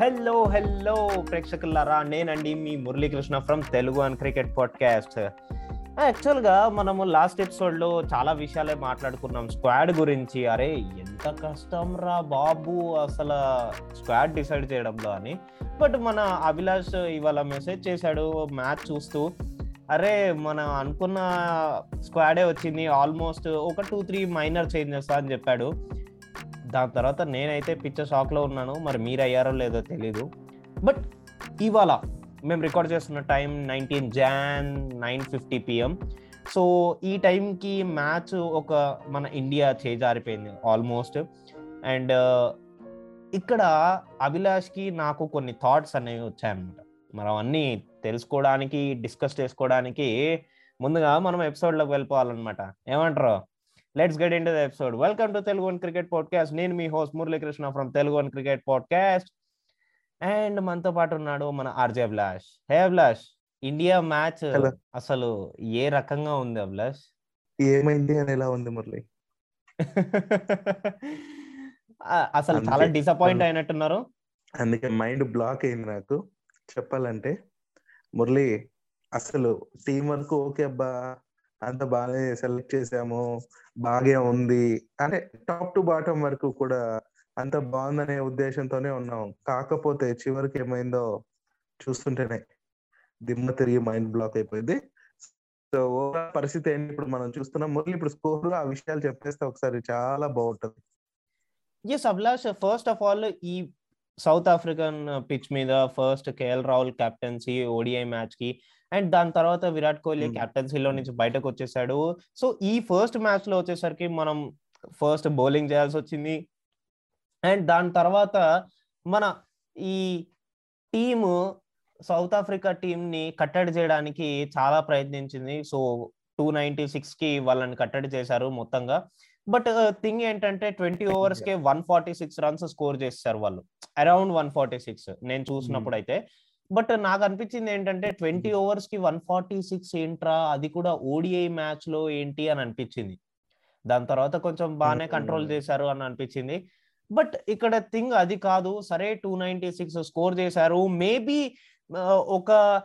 Hello hello ప్రేక్షకులారా నేనండి మీ Muralikrishna from Telugu and cricket podcast యాక్చువల్గా మనము లాస్ట్ ఎపిసోడ్లో చాలా విషయాలే మాట్లాడుకున్నాం. స్క్వాడ్ గురించి అరే ఎంత కష్టం రా బాబు అసలు స్క్వాడ్ డిసైడ్ చేయడంలో అని. బట్ మన అభిలాష్ ఇవాళ మెసేజ్ చేశాడు మ్యాచ్ చూస్తూ అరే మనం అనుకున్న స్క్వాడే వచ్చింది ఆల్మోస్ట్ ఒక టూ త్రీ మైనర్ చేంజెస్ అని చెప్పాడు. దాని తర్వాత నేనైతే పిచ్చ షాక్లో ఉన్నాను మరి మీరు అయ్యారో లేదో తెలీదు. బట్ ఇవాళ మేము రికార్డ్ చేస్తున్న time nineteen Jan nine fifty PM. So ఈ టైంకి మ్యాచ్ ఒక మన ఇండియా చేజారిపోయింది ఆల్మోస్ట్. అండ్ ఇక్కడ అభిలాష్కి నాకు కొన్ని థాట్స్ అనేవి వచ్చాయన్నమాట. మనం అన్నీ తెలుసుకోవడానికి డిస్కస్ చేసుకోవడానికి ముందుగా మనం ఎపిసోడ్లోకి వెళ్ళిపోవాలన్నమాట. ఏమంటారు? Let's get into episode welcome to Telugu one cricket podcast నేను మీ host Muralikrishna from Telugu one cricket podcast and మనతో పాటు ఉన్నాడు మన RJ Abhilash hey Abhilash India match. అసలు ఏ రకంగా ఉంది అభిలాష్ ఏమైంది అని ఎలా ఉంది మురళి? అసలు చాలా డిసప్పాయింట్ అయినట్టున్నారు. అందుకే మైండ్ బ్లాక్ అయింది నాకు. చెప్పాలంటే మురళి అసలు టీం వరకు ఓకే అబ్బా? అంత బాగానే సెలెక్ట్ చేసాము. బాగా ఉంది. అంటే టాప్ టు బాటం వరకు కూడా అంత బాగుందనే ఉద్దేశంతోనే ఉన్నాం. కాకపోతే చివరికి ఏమైందో చూస్తుంటేనే దిమ్మ తిరిగి మైండ్ బ్లాక్ అయిపోయింది. సో ఓవరాల్ పరిస్థితి ఏంటి? ఇప్పుడు మనం చూస్తున్నాం. మురళి ఇప్పుడు స్కోర్ ఆ విషయాలు చెప్పేస్తే ఒకసారి చాలా బాగుంటుంది yes Abhilash first of all ఈ సౌత్ ఆఫ్రికన్ పిచ్ మీద first KL Rahul captaincy ODI మ్యాచ్కి అండ్ దాని తర్వాత విరాట్ కోహ్లీ. కెప్టెన్సీలో నుంచి బయటకు వచ్చేసాడు సో ఈ ఫస్ట్ మ్యాచ్లో వచ్చేసరికి మనం ఫస్ట్ బౌలింగ్ చేయాల్సి వచ్చింది అండ్ దాని తర్వాత మన ఈ టీము సౌత్ ఆఫ్రికా టీం ని కట్టడి చేయడానికి చాలా ప్రయత్నించింది. సో టూ నైన్టీ సిక్స్కి వాళ్ళని కట్టడి చేశారు మొత్తంగా. బట్ థింగ్ ఏంటంటే twenty ఓవర్స్కి one forty six runs score చేస్తారు వాళ్ళు. అరౌండ్ వన్ ఫార్టీ సిక్స్ నేను చూసినప్పుడు అయితే బట్ నాకు అనిపించింది ఏంటంటే ట్వంటీ ఓవర్స్కి వన్ ఫార్టీ సిక్స్ ఏంట్రా? అది కూడా ఓడిఐ మ్యాచ్లో ఏంటి అని అనిపించింది. దాని తర్వాత కొంచెం బాగానే కంట్రోల్. చేశారు అని అనిపించింది. బట్ ఇక్కడ థింగ్ అది కాదు. సరే టూ నైన్టీ సిక్స్ స్కోర్ చేశారు. మేబీ ఒక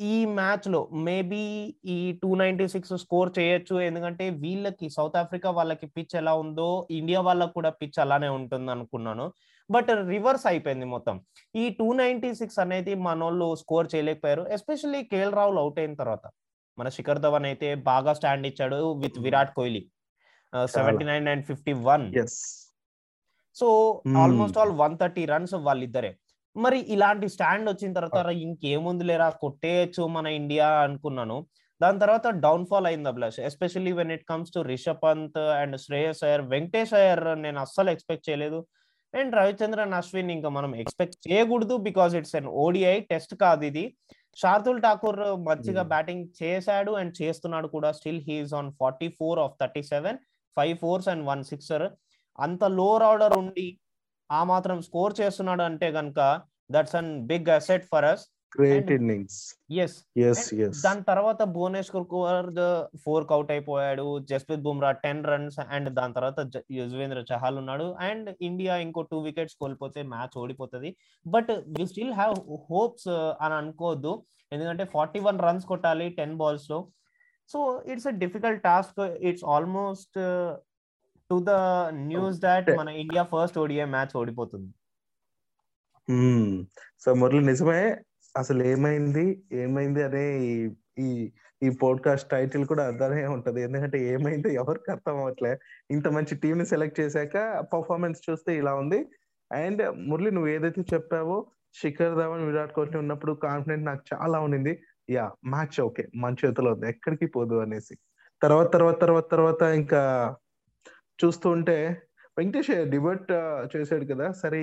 ఈ మ్యాచ్లో మేబీ ఈ టూ నైన్టీ సిక్స్ స్కోర్ చేయొచ్చు. ఎందుకంటే వీళ్ళకి సౌత్ ఆఫ్రికా వాళ్ళకి పిచ్ ఎలా ఉందో ఇండియా వాళ్ళకి కూడా పిచ్ అలానే ఉంటుంది అనుకున్నాను. బట్ రివర్స్ అయిపోయింది మొత్తం. ఈ టూ నైన్టీ సిక్స్ అనేది మనోళ్ళు స్కోర్ చేయలేకపోయారు. ఎస్పెషల్లీ కేఎల్ రాహుల్ అవుట్ అయిన తర్వాత. మన శిఖర్ ధవన్ అయితే బాగా స్టాండ్ ఇచ్చాడు with Virat Kohli. Seventy nine and fifty one. So Hmm. Almost all one thirty runs వాళ్ళిద్దరే. మరి ఇలాంటి స్టాండ్ వచ్చిన తర్వాత "రా, ఇంకేముంది లేరా కొట్టేయచ్చు మన ఇండియా అనుకున్నాను. దాని తర్వాత డౌన్ ఫాల్ అయింది Abhilash especially when it comes to Rishabh Pant and Shreyas Iyer Venkatesh Iyer నేను అస్సలు ఎక్స్పెక్ట్ చేయలేదు. అండ్ రవిచంద్రన్ అశ్విన్ ఇంకా మనం ఎక్స్పెక్ట్ చేయకూడదు because it's an ODI test కాదు ఇది. శార్దుల్ ఠాకూర్ మంచిగా Hmm. బ్యాటింగ్ చేశాడు అండ్ చేస్తున్నాడు కూడా. Still he's on forty four off thirty seven five fours and one sixer అంత లోవర్ ఆర్డర్ ఉండి ఆ మాత్రం స్కోర్ చేస్తున్నాడు అంటే కనుక that's an big asset for us great innings yes yes yes దాని తర్వాత భువనేశ్వర్ కుమార్ ఫోర్ అవుట్ అయిపోయాడు. Jasprit Bumrah ten runs and దాని తర్వాత యుజ్వేంద్ర చహాల్ ఉన్నాడు. అండ్ ఇండియా ఇంకో టూ వికెట్స్ కోల్పోతే మ్యాచ్ ఓడిపోతుంది. But we still have hopes అని అనుకోవద్దు. ఎందుకంటే ఫార్టీ వన్ రన్స్ కొట్టాలి ten బాల్స్లో. So it's a difficult task. It's almost to the news that మన ఇండియా ఫస్ట్ ఓడిఐ మ్యాచ్ ఓడిపోతుంది. సో మురళి నిజమే. అసలు ఏమైంది? ఏమైంది అనే ఈ- ఈ పోడ్కాస్ట్ టైటిల్ కూడా అర్థమే ఉంటది. ఎందుకంటే ఏమైంది ఎవరికి అర్థం అవ్వట్లే. ఇంత మంచి టీం ని సెలెక్ట్ చేశాక పర్ఫార్మెన్స్ చూస్తే ఇలా ఉంది. అండ్ మురళి నువ్వు ఏదైతే చెప్పావో శిఖర్ ధవన్ విరాట్ కోహ్లీ ఉన్నప్పుడు కాన్ఫిడెంట్ నాకు చాలా ఉండింది యా మ్యాచ్ ఓకే. మన చేతిలో ఉంది. ఎక్కడికి పోదు అనేసి. తర్వాత తర్వాత తర్వాత తర్వాత ఇంకా చూస్తూ ఉంటే వెంకటేష్ డిబర్ట్ uh, చేశాడు కదా. సరే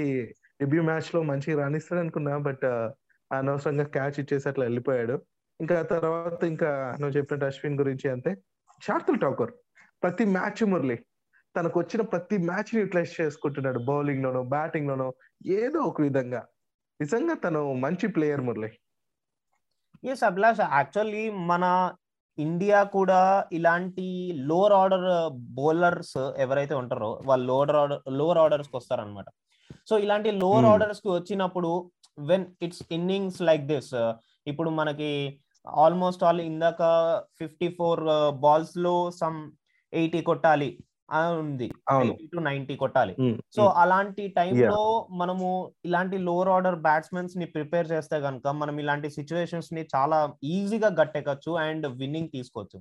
డెబ్యూ మ్యాచ్లో మంచిగా రాణిస్తాడు అనుకున్నా బట్ uh, అనవసరంగా క్యాచ్ ఇచ్చేసి అట్లా వెళ్ళిపోయాడు. ఇంకా తర్వాత ఇంకా నువ్వు చెప్పినట్టు అశ్విన్ గురించి అంతే షార్తుల్ టాకర్ ప్రతి మ్యాచ్ మురళి తనకు వచ్చిన ప్రతి మ్యాచ్ని యూటిలైజ్ చేసుకుంటున్నాడు బౌలింగ్ లోనో బ్యాటింగ్ లోనో ఏదో ఒక విధంగా. నిజంగా తను మంచి player Murali. Yes Abhilash actually మన ఇండియా కూడా ఇలాంటి లోవర్ ఆర్డర్ బౌలర్స్ ఎవరైతే ఉంటారో వాళ్ళు లోవర్ ఆర్డర్ లోవర్ ఆర్డర్స్కి వస్తారనమాట సో ఇలాంటి లోవర్ Hmm. ఆర్డర్స్కి వచ్చినప్పుడు when it's innings like this ఇప్పుడు మనకి ఆల్మోస్ట్ ఆల్ ఇందాక ఫిఫ్టీ ఫోర్ బాల్స్లో సమ్ ఎయిటీ కొట్టాలి అని ఉంది టు నైన్టీ కొట్టాలి. సో అలాంటి టైంలో మనము ఇలాంటి లోవర్ ఆర్డర్ బ్యాట్స్మెన్స్ని ప్రిపేర్ చేస్తే కనుక మనం ఇలాంటి సిచ్యువేషన్స్ని చాలా ఈజీగా గట్టెక్కచ్చు అండ్ విన్నింగ్ తీసుకోవచ్చు.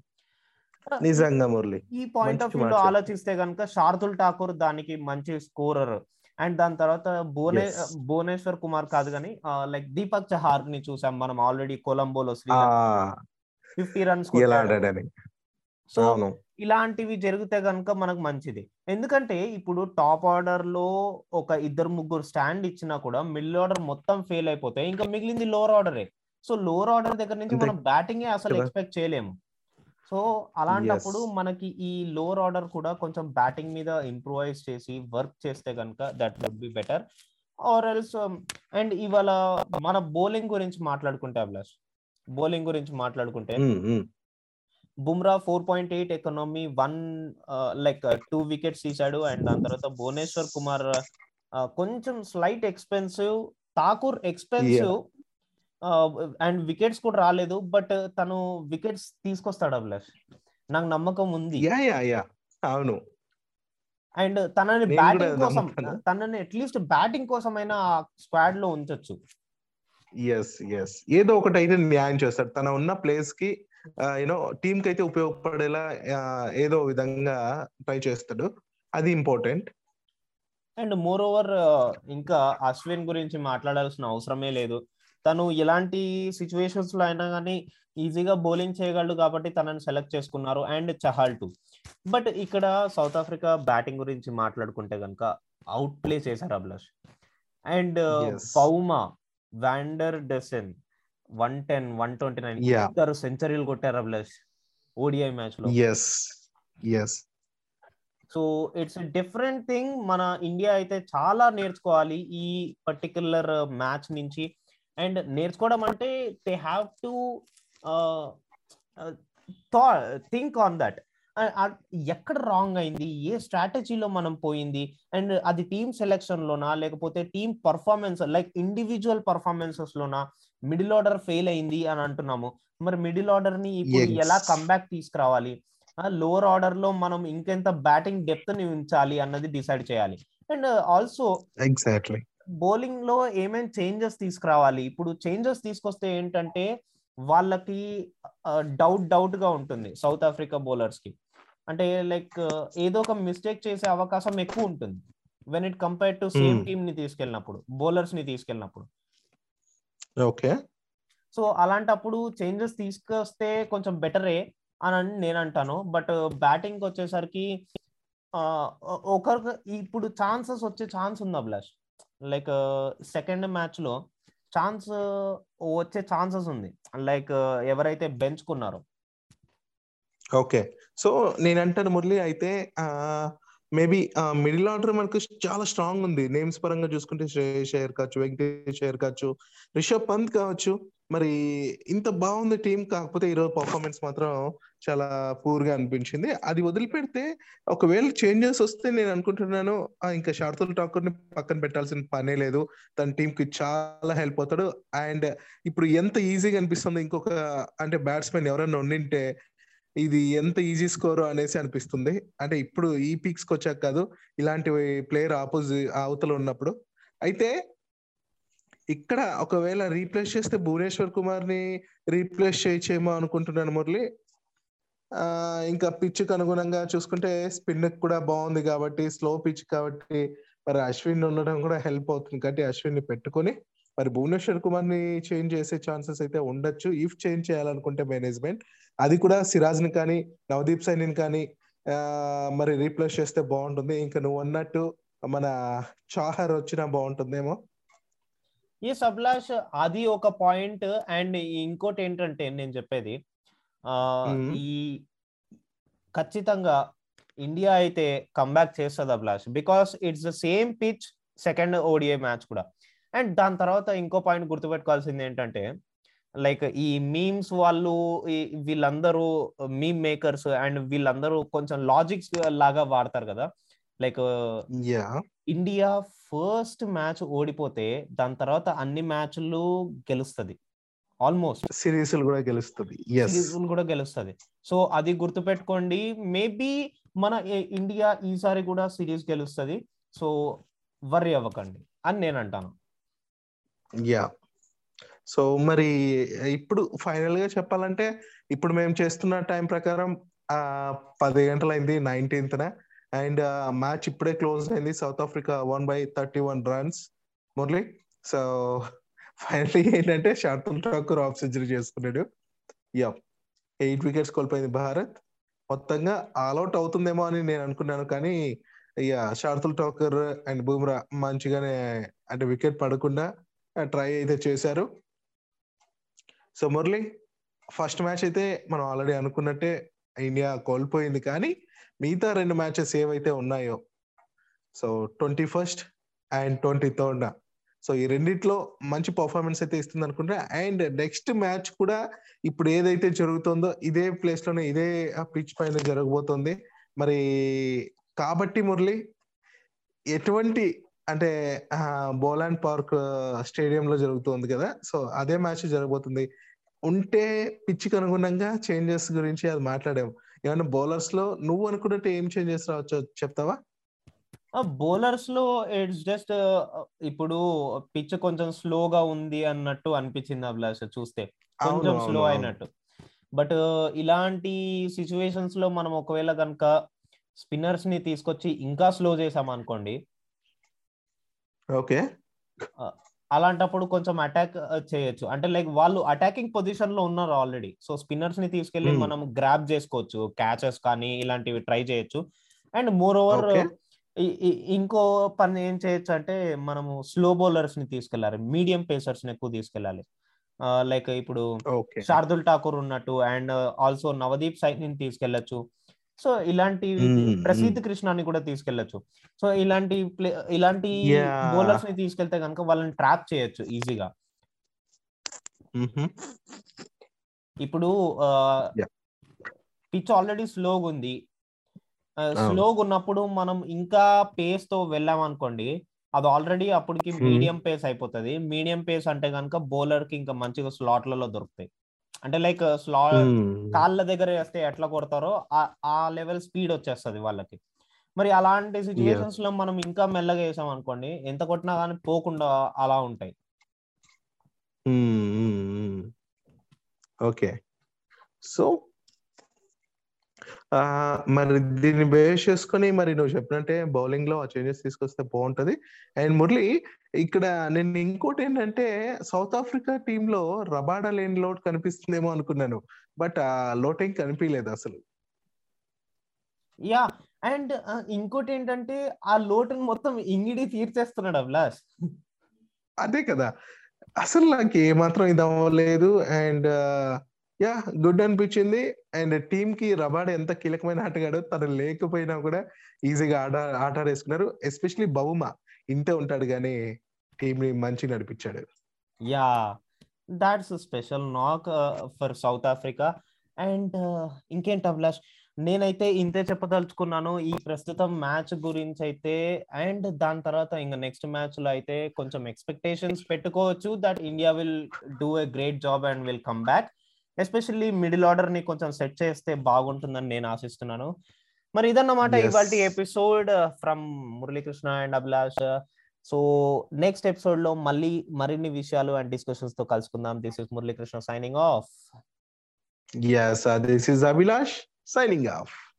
నిజంగా మురళి. ఈ పాయింట్ ఆఫ్ వ్యూ లో. ఆలోచిస్తే కనుక శార్దుల్ ఠాకూర్ దానికి మంచి స్కోరర్ అండ్ దాని తర్వాత భువనే. భువనేశ్వర్ కుమార్ కాదు కానీ లైక్ దీపక్ చహార్ని చూసాం మనం ఆల్రెడీ కొలంబోలో ఫిఫ్టీ రన్స్ సో ఇలాంటివి జరిగితే కనుక మనకు మంచిది. ఎందుకంటే ఇప్పుడు టాప్ ఆర్డర్లో ఒక ఇద్దరు ముగ్గురు స్టాండ్ ఇచ్చినా కూడా మిడిల్ ఆర్డర్ మొత్తం ఫెయిల్ అయిపోతే ఇంకా మిగిలింది లోవర్ ఆర్డరే సో లోవర్ ఆర్డర్ దగ్గర నుంచి మనం బ్యాటింగ్ అసలు. ఎక్స్పెక్ట్ చేయలేము సో అలాంటప్పుడు. మనకి ఈ లోవర్ ఆర్డర్ కూడా కొంచెం బ్యాటింగ్ మీద ఇంప్రూవైజ్ చేసి వర్క్ చేస్తే కనుక that would be better or else and ఇవాళ మన బౌలింగ్ గురించి మాట్లాడుకుంటే అభిలాష్ బౌలింగ్ గురించి మాట్లాడుకుంటే. Bumrah four point eight economy one like two wickets తీశాడు. అండ్ దాని తర్వాత భువనేశ్వర్ కుమార్ uh, కొంచెం slight expensive Thakur expensive and wickets కూడా రాలేదు. బట్ తను వికెట్స్ తీసుకొస్తాడు అభిలాష్. నాకు నమ్మకం ఉంది. అవును. అండ్ తనని నేను బ్యాటింగ్ కోసం. తనని అట్లీస్ట్ బ్యాటింగ్ కోసమైనా స్క్వాడ్లో ఉంచొచ్చు. ఎస్ ఎస్ ఏదో ఒకటి అయితే న్యాయం చేస్తాడు. తన ఉన్న ప్లేస్కి యూనో టీమ్కి అయితే ఉపయోగపడేలా ఏదో విధంగా ట్రై చేస్తాడు. అది ఇంపార్టెంట్. అండ్ మోర్ ఓవర్ ఇంకా అశ్విన్ గురించి మాట్లాడాల్సిన అవసరమే లేదు. తను ఎలాంటి సిచ్యువేషన్స్లో అయినా కానీ ఈజీగా బౌలింగ్ చేయగలడు కాబట్టి తనని సెలెక్ట్ చేసుకున్నారు. And Chahal too. బట్ ఇక్కడ సౌత్ ఆఫ్రికా బ్యాటింగ్ గురించి మాట్లాడుకుంటే కనుక అవుట్ ప్లే చేశారు Abhilash. And. Bavuma van der Dussen one ten one twenty nine. ఇద్దరు సెంచరీలు కొట్టారు అభిలాష్ ఓడిఐ మ్యాచ్లో yes yes so it's different thing. మన ఇండియా అయితే చాలా నేర్చుకోవాలి ఈ పర్టికులర్ మ్యాచ్ నుంచి. అండ్ నేర్చుకోవడం అంటే they have to think on that. ఎక్కడ రాంగ్ అయింది? ఏ స్ట్రాటజీలో మనం పోయింది? అండ్ అది టీమ్ సెలెక్షన్ లోనా లేకపోతే team performance like individual performances లోనా మిడిల్ ఆర్డర్ ఫెయిల్ అయింది అని అంటున్నాము. మరి మిడిల్ ఆర్డర్ని ఇప్పుడు. ఎలా కంబ్యాక్ తీసుకురావాలి? లోవర్ ఆర్డర్లో మనం ఇంకెంత బ్యాటింగ్ డెప్త్ని ఉంచాలి అన్నది డిసైడ్ చేయాలి. అండ్ ఆల్సో ఎగ్జాక్ట్లీ బౌలింగ్లో ఏమేం చేంజెస్ తీసుకురావాలి? ఇప్పుడు చేంజెస్ తీసుకొస్తే ఏంటంటే వాళ్ళకి డౌట్ డౌట్గా ఉంటుంది సౌత్ ఆఫ్రికా బౌలర్స్కి. అంటే లైక్ ఏదో ఒక మిస్టేక్ చేసే అవకాశం ఎక్కువ ఉంటుంది. When it compare to same. టీమ్ని తీసుకెళ్ళినప్పుడు బౌలర్స్ని తీసుకెళ్ళినప్పుడు. ఓకే. సో అలాంటప్పుడు చేంజెస్ తీసుకొస్తే కొంచెం బెటరే అని నేను అంటాను బట్ బ్యాటింగ్ వచ్చేసరికి ఒకరికి ఇప్పుడు ఛాన్సెస్ వచ్చే ఛాన్స్ ఉంది అభిలాష్ లైక్ సెకండ్ మ్యాచ్లో ఛాన్స్ వచ్చే ఛాన్సెస్ ఉంది. లైక్ ఎవరైతే బెంచ్ కున్నారో ఓకే. సో నేను అంటాను మురళి అయితే మేబీ మిడిల్ ఆర్డర్ మనకు చాలా స్ట్రాంగ్ ఉంది. నేమ్స్ పరంగా చూసుకుంటే శ్రేయస్ అయ్యర్ కావచ్చు వెంకటేష్ అయ్యర్ కావచ్చు రిషబ్ పంత్ కావచ్చు. మరి ఇంత బాగుంది టీం కాకపోతే ఈరోజు పర్ఫార్మెన్స్ మాత్రం చాలా పూర్గా అనిపించింది. అది వదిలిపెడితే ఒకవేళ చేంజెస్ వస్తే నేను అనుకుంటున్నాను ఇంకా శార్దుల్ ఠాకూర్ని పక్కన పెట్టాల్సిన పనే లేదు. తన టీం కి చాలా హెల్ప్ అవుతాడు. అండ్ ఇప్పుడు ఎంత ఈజీగా అనిపిస్తుంది ఇంకొక అంటే బ్యాట్స్మెన్ ఎవరైనా ఉండింటే ఇది ఎంత ఈజీ స్కోర్ అనేసి అనిపిస్తుంది. అంటే ఇప్పుడు ఈ పీక్స్కి వచ్చాక కాదు ఇలాంటి ప్లేయర్ ఆపోజిట్ అవతల ఉన్నప్పుడు. అయితే ఇక్కడ ఒకవేళ రీప్లేస్ చేస్తే భువనేశ్వర్ కుమార్ని రీప్లేస్ చేయొచ్చేమో అనుకుంటున్నాను మురళి. ఇంకా పిచ్ అనుగుణంగా చూసుకుంటే స్పిన్ కూడా బాగుంది కాబట్టి స్లో పిచ్ కాబట్టి మరి అశ్విన్ ఉండడం కూడా హెల్ప్ అవుతుంది కాబట్టి అశ్విన్ని పెట్టుకొని మరి భువనేశ్వర్ కుమార్ని చేంజ్ చేసే ఛాన్సెస్ అయితే ఉండొచ్చు. ఇఫ్ చేంజ్ చేయాలనుకుంటే మేనేజ్మెంట్ అది కూడా సిరాజ్ని కానీ నవదీప్ సైని కానీ మరి రీప్లేస్ చేస్తే బాగుంటుంది. ఇంకా నువ్వు అన్నట్టు మన చాహర్ వచ్చినా బాగుంటుందేమో. ఎస్ అభిలాష్ అది ఒక పాయింట్ అండ్ ఇంకోటి ఏంటంటే నేను చెప్పేది ఆ. ఈ ఖచ్చితంగా ఇండియా అయితే కంబ్యాక్ చేస్తుంది Abhilash because it's the same pitch second ODI match కూడా. అండ్ దాని తర్వాత ఇంకో పాయింట్ గుర్తుపెట్టుకోవాల్సింది ఏంటంటే లైక్ ఈ మీమ్స్ వాళ్ళు వీళ్ళందరూ మీమ్ మేకర్స్ అండ్ వీళ్ళందరూ కొంచెం లాజిక్స్ లాగా వాడతారు కదా. Like ya. India first match ఓడిపోతే దాని తర్వాత అన్ని మ్యాచ్లు గెలుస్తుంది. ఆల్మోస్ట్. సిరీస్ కూడా గెలుస్తుంది. సిరీస్ కూడా గెలుస్తుంది. సో అది గుర్తుపెట్టుకోండి. మేబీ మన ఇండియా ఈసారి కూడా సిరీస్ గెలుస్తుంది. సో వర్రీ అవ్వకండి అని నేను అంటాను యా. సో మరి ఇప్పుడు ఫైనల్గా చెప్పాలంటే ఇప్పుడు మేము చేస్తున్న టైం ప్రకారం ఆ పది గంటలైంది నైన్టీన్త్ అండ్ మ్యాచ్ ఇప్పుడే క్లోజ్ అయింది South Africa one by thirty one runs. Murali so finally ఏంటంటే షార్తుల్ ఠాకూర్ ఆఫ్ సెంచరీ చేసుకున్నాడు. యా ఎయిట్ వికెట్స్ కోల్పోయింది భారత్. మొత్తంగా ఆల్అౌట్ అవుతుందేమో అని నేను అనుకున్నాను. కానీ ఇక షార్తుల్ ఠాకూర్ అండ్ బూమ్రా మంచిగానే అంటే వికెట్ పడకుండా ట్రై అయితే చేశారు. సో మురళి ఫస్ట్ మ్యాచ్ అయితే మనం ఆల్రెడీ అనుకున్నట్టే ఇండియా కోల్పోయింది కానీ మిగతా రెండు మ్యాచెస్ ఏవైతే ఉన్నాయో so twenty first and twenty third so ఈ రెండిట్లో మంచి పర్ఫార్మెన్స్ అయితే ఇస్తుంది అనుకుంటా. అండ్ నెక్స్ట్ మ్యాచ్ కూడా ఇప్పుడు ఏదైతే జరుగుతుందో ఇదే ప్లేస్లోనే ఇదే పిచ్ పైన జరగబోతుంది. మరి కాబట్టి మురళి ఎటువంటి అంటే బోలాండ్ పార్క్ స్టేడియం లో జరుగుతుంది కదా. సో అదే మ్యాచ్ జరగబోతుంది. ఉంటే పిచ్చికి అనుగుణంగా చేంజెస్ గురించి అది మాట్లాడాము. ఏమన్నా బౌలర్స్లో నువ్వు అనుకున్నట్టు ఏం చేంజెస్ రావచ్చో చెప్తావా? బౌలర్స్లో ఇట్స్ జస్ట్ ఇప్పుడు పిచ్ కొంచెం స్లోగా ఉంది అన్నట్టు అనిపించింది అభిలాష్ చూస్తే. కొంచెం స్లో అయినట్టు. బట్ ఇలాంటి సిచ్యువేషన్స్లో మనం ఒకవేళ కనుక స్పిన్నర్స్ని తీసుకొచ్చి ఇంకా స్లో చేసాం అనుకోండి ఓకే. అలాంటప్పుడు కొంచెం అటాక్ చేయొచ్చు. అంటే లైక్ వాళ్ళు అటాకింగ్ పొజిషన్లో ఉన్నారు ఆల్రెడీ సో స్పిన్నర్స్ని తీసుకెళ్ళి Hmm. మనం గ్రాప్ చేసుకోవచ్చు. క్యాచెస్ కానీ ఇలాంటివి ట్రై చేయొచ్చు. And moreover. ఇంకో పని ఏం చేయొచ్చు అంటే మనము స్లో బౌలర్స్ని తీసుకెళ్ళాలి. మీడియం పేసర్స్ని ఎక్కువ తీసుకెళ్ళాలి. లైక్ ఇప్పుడు శార్దుల్ ఠాకూర్ ఉన్నట్టు అండ్ ఆల్సో నవదీప్ సైని తీసుకెళ్ళొచ్చు సో ఇలాంటి ప్రసిద్ధ్ కృష్ణాని కూడా తీసుకెళ్ళొచ్చు సో ఇలాంటి ప్లే ఇలాంటి. బౌలర్స్ని తీసుకెళ్తే కనుక వాళ్ళని ట్రాప్ చేయొచ్చు ఈజీగా ఇప్పుడు. పిచ్ ఆల్రెడీ స్లోగా ఉంది. స్లోగా ఉన్నప్పుడు మనం ఇంకా పేస్తో వెళ్ళాం అనుకోండి అది ఆల్రెడీ అప్పటికి. మీడియం పేస్ అయిపోతుంది మీడియం పేస్ అంటే కనుక బౌలర్కి ఇంకా మంచిగా స్లాట్లలో దొరుకుతాయి అంటే లైక్ స్లా కాళ్ళ దగ్గర వేస్తే ఎట్లా కొడతారో ఆ- ఆ లెవెల్ స్పీడ్ వచ్చేస్తది వాళ్ళకి. మరి అలాంటి సిచ్యువేషన్స్లో మనం ఇంకా మెల్లగా వేసాం అనుకోండి ఎంత కొట్టినా కానీ పోకుండా అలా ఉంటాయి. ఓకే సో మరి దీన్ని బేస్ చేసుకొని మరి నువ్వు చెప్పినట్టే బౌలింగ్లో ఆ చేంజెస్ తీసుకొస్తే బాగుంటది. అండ్ మురళి ఇక్కడ నేను ఇంకోటి ఏంటంటే సౌత్ ఆఫ్రికా టీమ్లో రబాడా లేని లోటు కనిపిస్తుందేమో అనుకున్నాను. బట్ ఆ లోటు ఏం కనిపించలేదు అసలు. యా అండ్ ఇంకోటి ఏంటంటే ఆ లోటుని మొత్తం ఇంగిడి తీర్చేస్తున్నాడు అభిలాష్. అదే కదా. అసలు నాకు ఏమాత్రం ఇది అవ్వలేదు. అండ్ యా గుడ్ అనిపించింది. అండ్ టీమ్కి రబాడ్ ఎంత కీలకమైన ఆటగాడు తను లేకపోయినా కూడా ఈజీగా ఆట ఆట ఆడేసుకున్నారు. ఎస్పెషలీ బౌమా ఇంతే ఉంటాడు కానీ టీమ్ని మంచి నడిపించాడు. Ya that's special knock for South Africa. And ఇంకేంటి అభిలాష్ నేనైతే ఇంతే చెప్పదలుచుకున్నాను. ఈ ప్రస్తుతం మ్యాచ్ గురించి అయితే అండ్ దాని తర్వాత ఇంకా నెక్స్ట్ మ్యాచ్లో అయితే కొంచెం ఎక్స్పెక్టేషన్స్ పెట్టుకోవచ్చు. That India will do a great job and will come back. Especially middle ఆర్డర్ని కొంచెం సెట్ చేస్తే బాగుంటుందని నేను ఆశిస్తున్నాను. మరి ఇదన్నమాట Yes. ఇవాళ episode from Muralikrishna and Abhilash. So next ఎపిసోడ్లో మళ్ళీ మరిన్ని విషయాలు అండ్ డిస్కషన్స్తో కలుసుకుందాం. This is Muralikrishna signing off yes this is Abhilash signing off